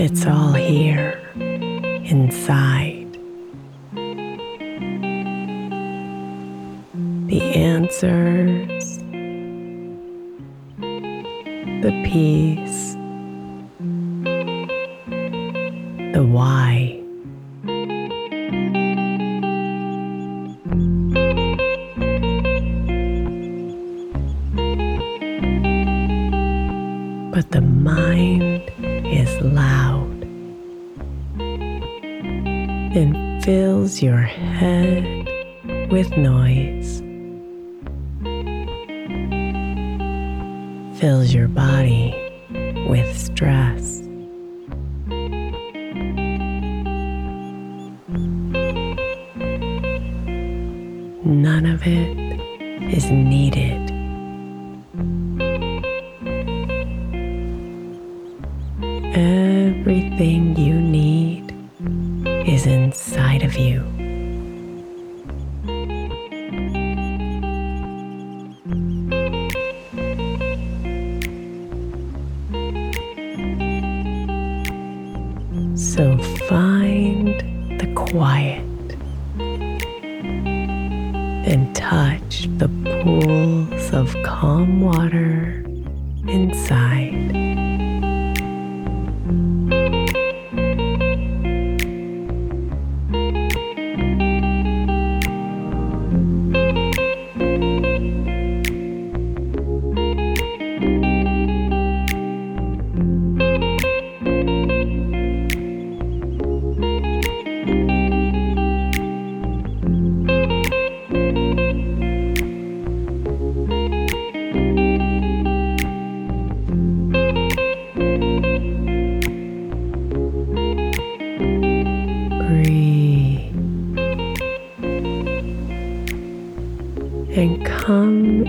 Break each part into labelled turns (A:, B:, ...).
A: It's all here, inside. The answers, the peace, the why. And fills your head with noise, fills your body with stress. None of it is needed. Everything you need is inside of you.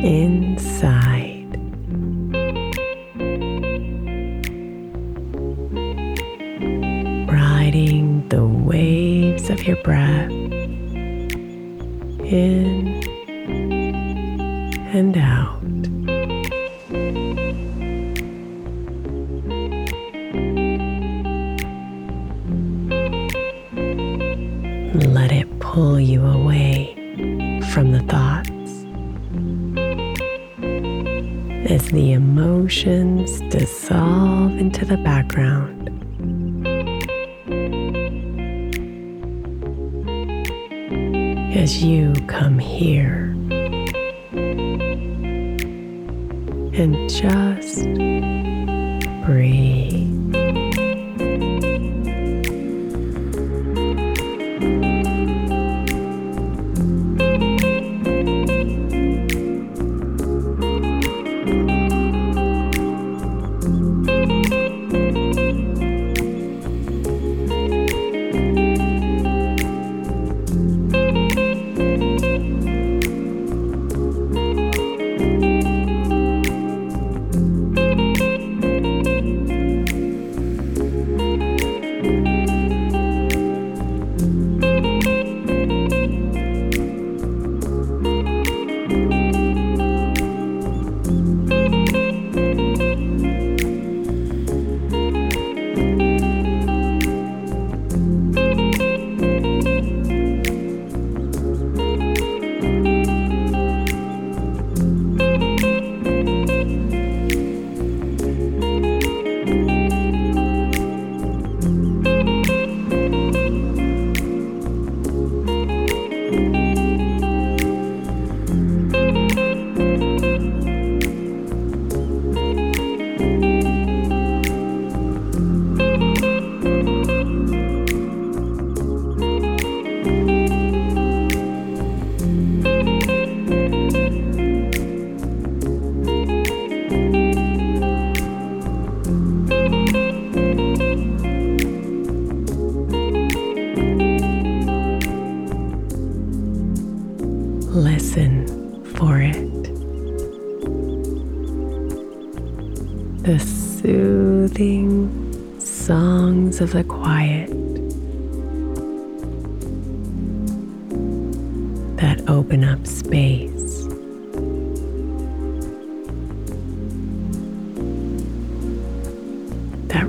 A: Inside. Riding the waves of your breath in and out. Let it pull you away from the thoughts the emotions dissolve into the background. As you come here and just breathe.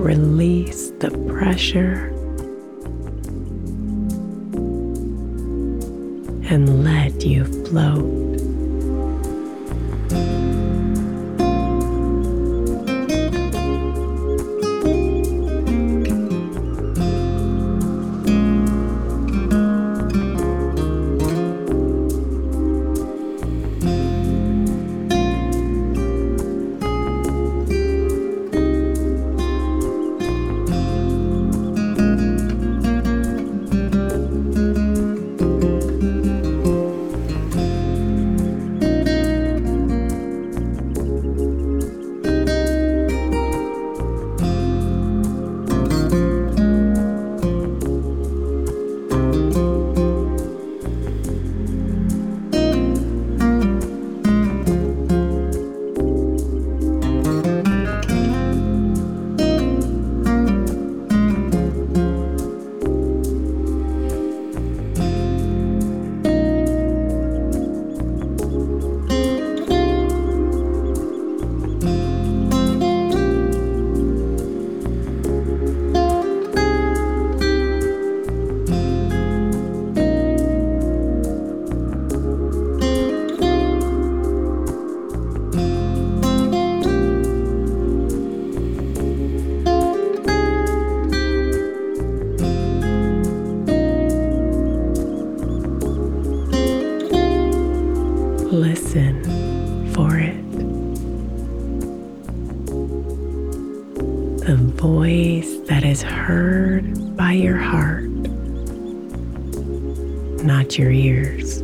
A: Release the pressure and let you float. Not your ears.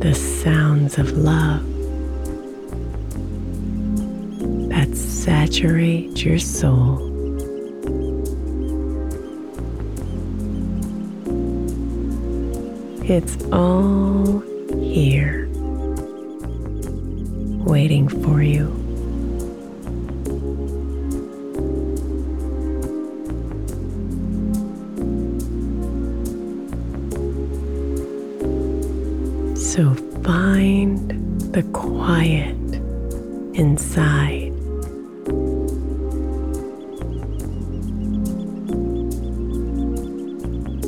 A: The sounds of love that saturate your soul. It's all here, waiting for you. So find the quiet inside.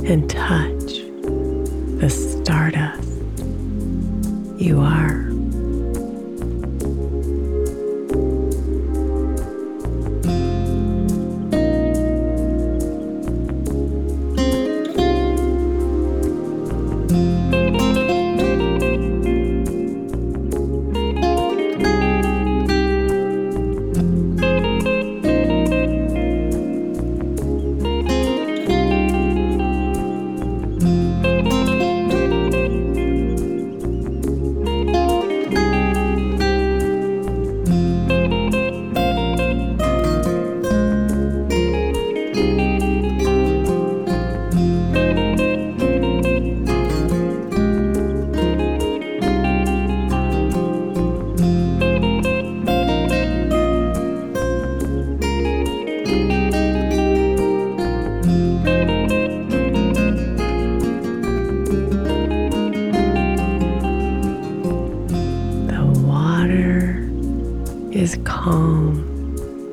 A: And touch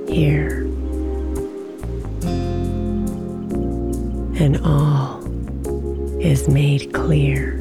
A: here. And all is made clear.